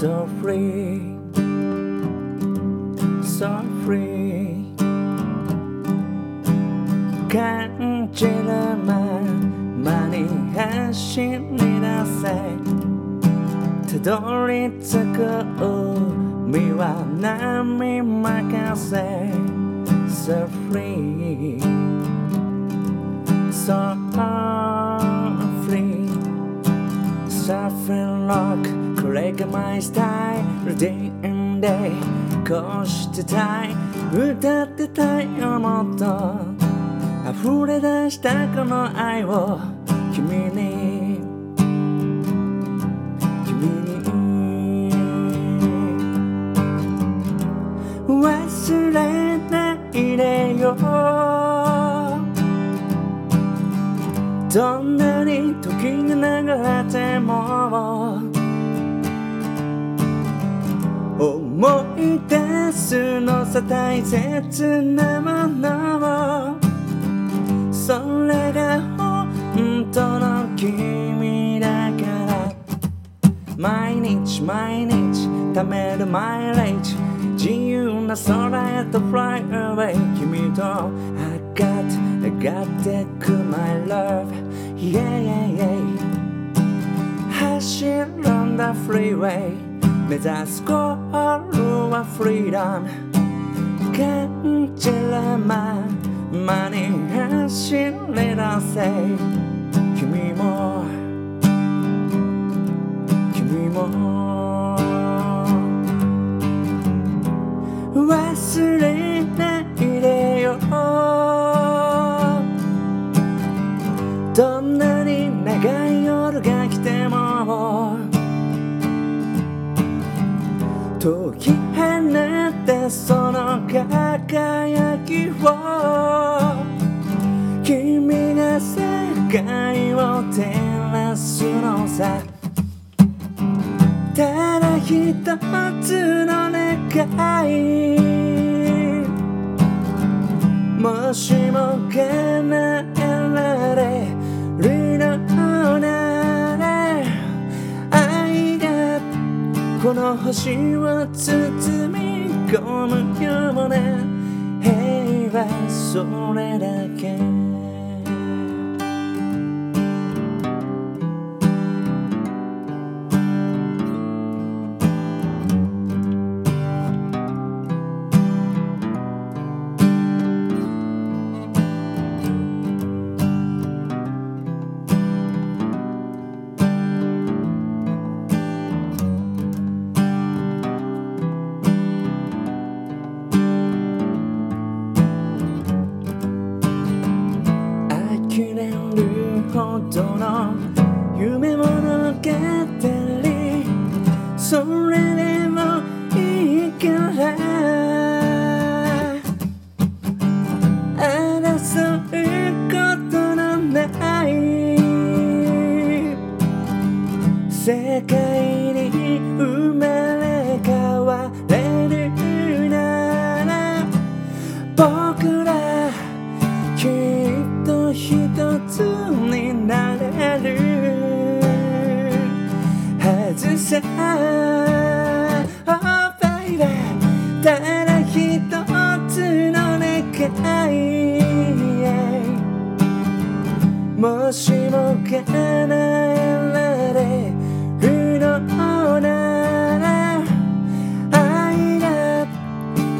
So free So free 感じるままに走り出せたどり着く海は波任せ So free So free Suffering rock これがマイスタイル Day and day こうしてたい歌ってたいよもっと。溢れ出したこの愛を君に君に。忘れないでよ。どんなに時が流れても思い出すのさ大切なものをそれが本当の君だから。毎日毎日貯めるマイレージ自由な空へと fly away 君と上がって上がってく my love yeah yeah yeah 走るんだフリーウェイ目指すゴールはフリーダム。感じるままに走り出せ。君も。君も。忘れないでよ。その輝きを君が世界を照らすのさ。ただ一つの願い。もしも叶えられるのなら愛がこの星を包みこの世もね平和それだけ。どの夢物語それでもいいから争うことのない世界に生まれ変われるなら僕らきっと一 Oh baby ただ一つの願いもしも叶えられるのなら愛が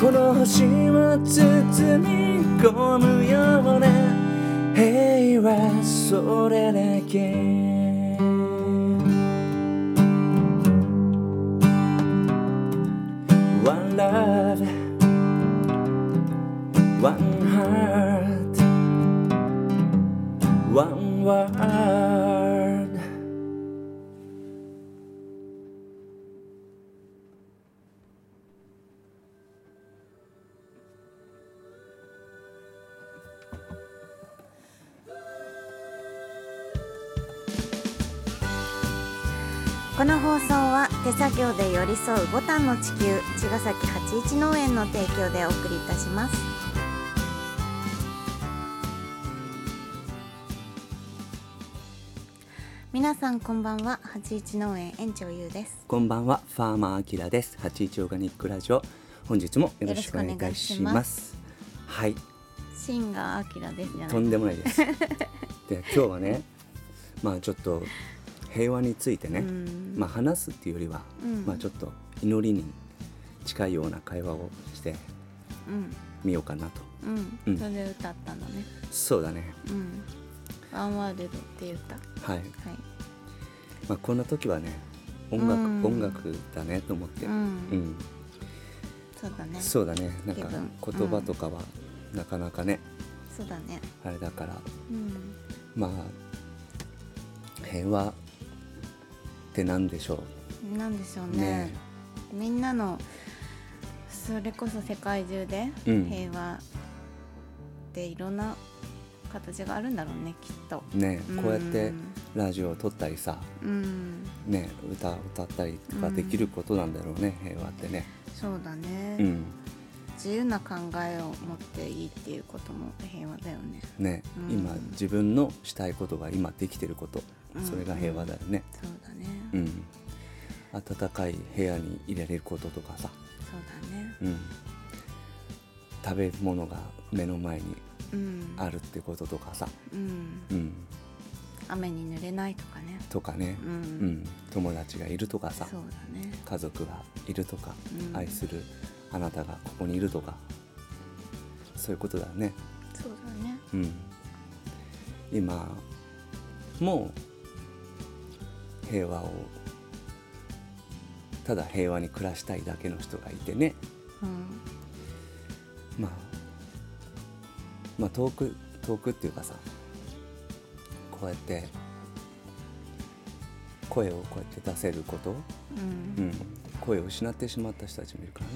この星を包み込むような。平和それだけ。One heart. One word. この放送は手作業で寄り添うボタンの地球茅ヶ崎八一農園の提供でお送りいたします。皆さんこんばんは。八一農園園長ゆうです。こんばんは。ファーマーアキラです。八一オーガニックラジオ。本日もよろしくお願いします。はい。シンガーアキラですとんでもないです。で今日はねまあちょっと平和についてね、うん。まあ話すっていうよりは、うん。まあちょっと祈りに近いような会話をしてうん。みようかなと。うん、うん。それで歌ったのね。そうだね。うんワンワールドっていう歌ははい、いまあ、こんな時はね音楽、うん。音楽だねと思って、ううん。んそうだね。そうだね。なんか言葉とかはなかなかね、そうだね。あれだから。うん。まあ平和って何でしょなんでしょううねみんなのそれこそ世界中でうん。平和っていろんな形があるんだろうねきっと。ねこうやってんラジオを撮ったりさうん。ね歌歌ったりとかできることなんだろうね、平和ってね。そうだね、うん。自由な考えを持っていいっていうことも平和だよね。ね、うん。今自分のしたいことが今できてること。うん。それが平和だよね。そうだね、うん、暖かい部屋に入れれることとかさ、そうだね。うん、食べ物が目の前にうん。あるってこととかさ、うん。うん、雨に濡れないとかね。とかね、ううんん、友達がいるとかさ。そうだね。家族がいるとか、うん。愛するあなたがここにいるとか。そういうことだね。そうだね。うん、今もう平和をただ平和に暮らしたいだけの人がいてね、うんまあ、まあ遠く遠くっていうかさこうやって声をこうやって出せること、うん。うん、声を失ってしまった人たちもいるからね。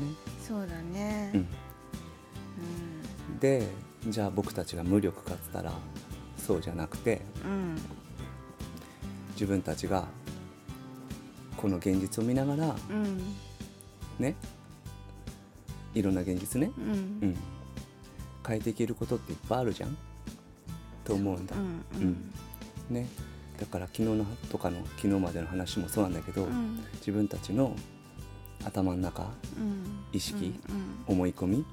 そうだね。うん。でじゃあ僕たちが無力かっつったらそうじゃなくてうん。自分たちがこの現実を見ながらうん。ねいろんな現実ね、うん。うん、変えていけることっていっぱいあるじゃん。と思うんだ、うんうん。ね、だから昨日のとかの昨日までの話もそうなんだけど、うん。自分たちの頭の中うん。意識うん思い込み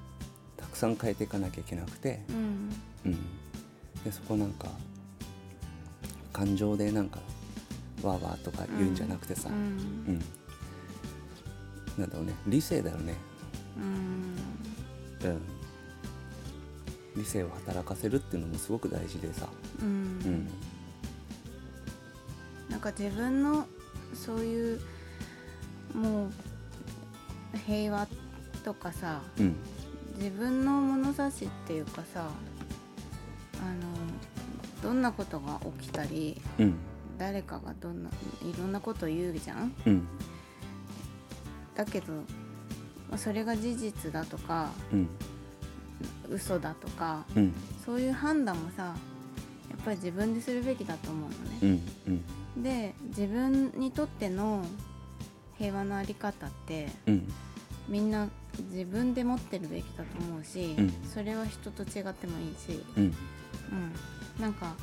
たくさん変えていかなきゃいけなくて、うん。うん、でそこなんか感情でなんかわーわーとか言うんじゃなくてさ、ううん。ん。なんだろうね。理性だよね、うん。うん、理性を働かせるっていうのもすごく大事でさ、ううんん。なんか自分のそういうもう平和とかさうん。自分の物差しっていうかさあのどんなことが起きたりうん。誰かがどんないろんなことを言うじゃん？うん。だけど、まあ、それが事実だとかうん。嘘だとかうん。そういう判断もさやっぱり自分でするべきだと思うのうね。んうん。で自分にとっての平和のあり方ってうん。みんな自分で持ってるべきだと思うし、うん。それは人と違ってもいいし、うん。うん、なんか、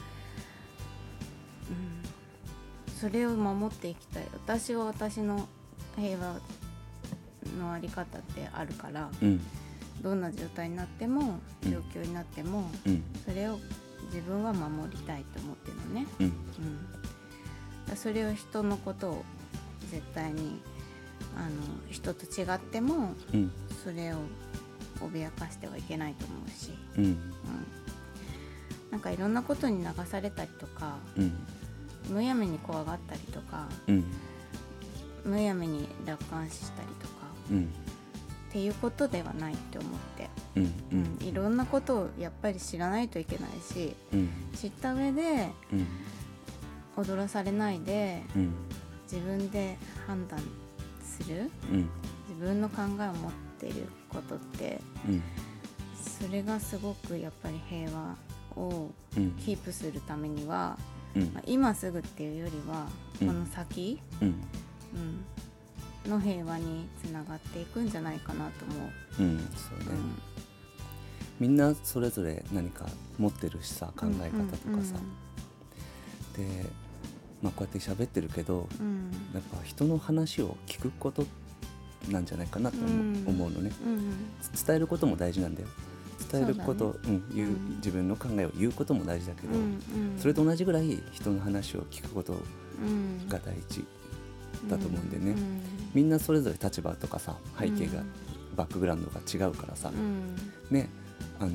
うん、それを守っていきたい。私は私の平和のあり方ってあるからうん。どんな状態になってもうん。状況になっても、うん。それを自分は守りたいと思ってるのね、うん。うん、だそれを人のことを絶対にあの人と違ってもうん。それを脅かしてはいけないと思うし、うん。うん、なんかいろんなことに流されたりとかうん。むやみに怖がったりとかうん。むやみに楽観視したりとかうんっていうことではないって思って、うんううんん、いろんなことをやっぱり知らないといけないしうん。知った上でうん。踊らされないでうん。自分で判断するうん。自分の考えを持っていることってうん。それがすごくやっぱり平和をうん。キープするためには、うん。まあ今すぐっていうよりはうん。この先、うん。うん、の平和につながっていくんじゃないかなと思う。うんそうね、みんなそれぞれ何か持ってるしさ考え方とかさ、で、まあ、こうやって喋ってるけどうん。うんやっぱ人の話を聞くことなんじゃないかなと思う,、のね。うん伝えることも大事なんだよ。伝えることそうだうん言ううん自分の考えを言うことも大事だけど、うんうん。それと同じぐらい人の話を聞くことうんが大事だと思うんでね、うんみんなそれぞれ立場とかさ背景が、うんバックグラウンドが違うからさ、うん。ねあの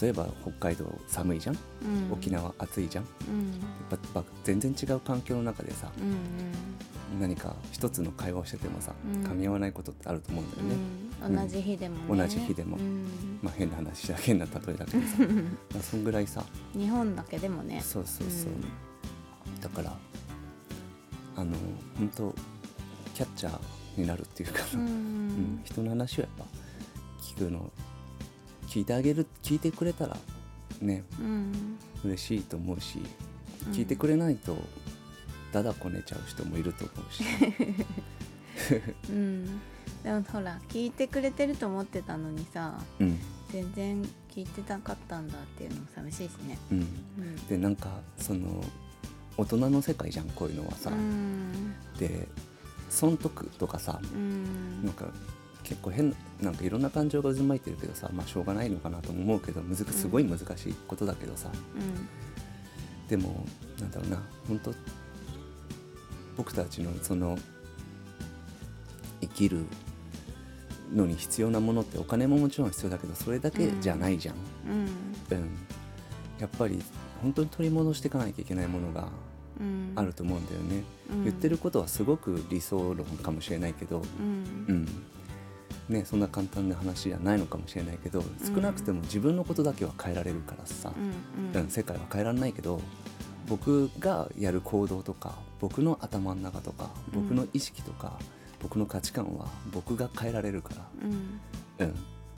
例えば北海道寒いじゃん、うん。沖縄暑いじゃん？うん。ばば全然違う環境の中でさうん何か一つの会話をしててもさ、うん。噛み合わないことってあると思うんだよね、うん。同じ日でもね。同じ日でも。うん。まあ変な話だ変な例えだけどさ。まあそんぐらいさ。日本だけでもね。そうそうそう、だからあの本当キャッチャーになるっていうか。さ、うん。うん。人の話をやっぱ聞くの聞いてあげる聞いてくれたらねうん。嬉しいと思うしうん。聞いてくれないとだだこねちゃう人もいると思うし、うん。でもほら聞いてくれてると思ってたのにさうん。全然聞いてなかったんだっていうのも寂しいしね。うん、うん。でなんかその大人の世界じゃんこういうのはさ、うん。で損得とかさうん。なんか結構変ななんかいろんな感情が渦巻いてるけどさまあしょうがないのかなとも思うけどむずすごい難しいことだけどさ、うん。でもなんだろうな本当僕たちのその生きるのに必要なものってお金ももちろん必要だけどそれだけじゃないじゃん、うん。うん。やっぱり本当に取り戻していかなきゃいけないものがうんあると思うんだよね、うん。言ってることはすごく理想論かもしれないけど、うん。うん。ね、そんな簡単な話じゃないのかもしれないけど少なくても自分のことだけは変えられるからさ、うん。うん世界は変えられないけど僕がやる行動とか僕の頭の中とかうん。僕の意識とか、僕の価値観は僕が変えられるから、うん。うん、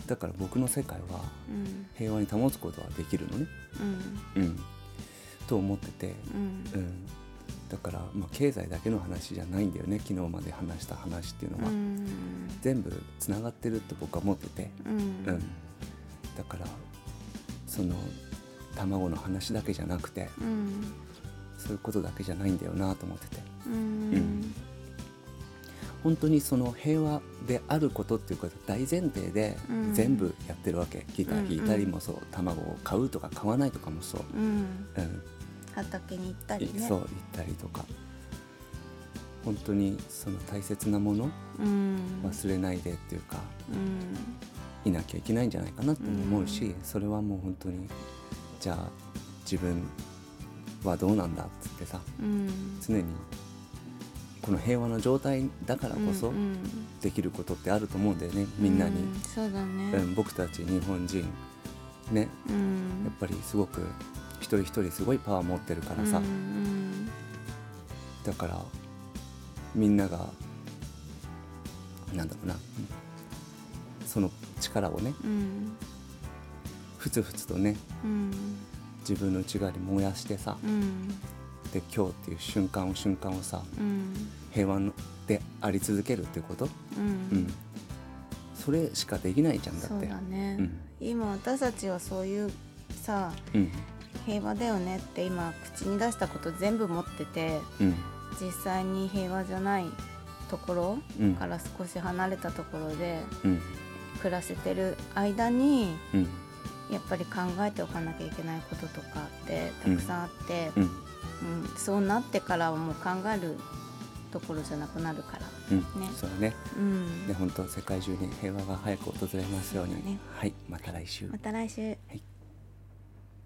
だから僕の世界はうん。平和に保つことはできるのね、うん。うん、と思ってて、うん。うん、だから、まあ、経済だけの話じゃないんだよね。昨日まで話した話っていうのは、うん。全部つながってるって僕は思ってて、うん。うん、だからその卵の話だけじゃなくて。うん。そういうことだけじゃないんだよなと思ってて。うん本当にその平和であることっていうこと大前提でうん。全部やってるわけ、ギター弾いたりもそう。卵を買うとか買わないとかもそう、うん。うん。畑に行ったりね。いそう行ったりとか。本当にその大切なものうん。忘れないでっていうかうん。いなきゃいけないんじゃないかなとも思うし、それはもう本当にじゃあ自分はどうなんだっつってさうん。常にこの平和な状態だからこそできることってあると思うんだよねみんなに、うんそうだね。うん僕たち日本人ね。うん。やっぱりすごく一人一人すごいパワー持ってるからさ、うん。だからみんながなんだろうな。その力をねうん。ふつふつとねうん。自分の内側に燃やしてさうんで今日っていう瞬間を瞬間をさうん。平和であり続けるっていうこと、ううん。ん、それしかできないじゃんだって。だね、うん。今私たちはそういうさうん。平和だよねって今口に出したこと全部持っててうん。実際に平和じゃないところうん。から少し離れたところでうん。暮らせてる間にうん。やっぱり考えておかなきゃいけないこととかってたくさんあって、うんうんそうなってからはもう考えるところじゃなくなるから。うんね。そうだね。うん。で本当世界中に平和が早く訪れますように。ね。はいまた来週。また来週。はい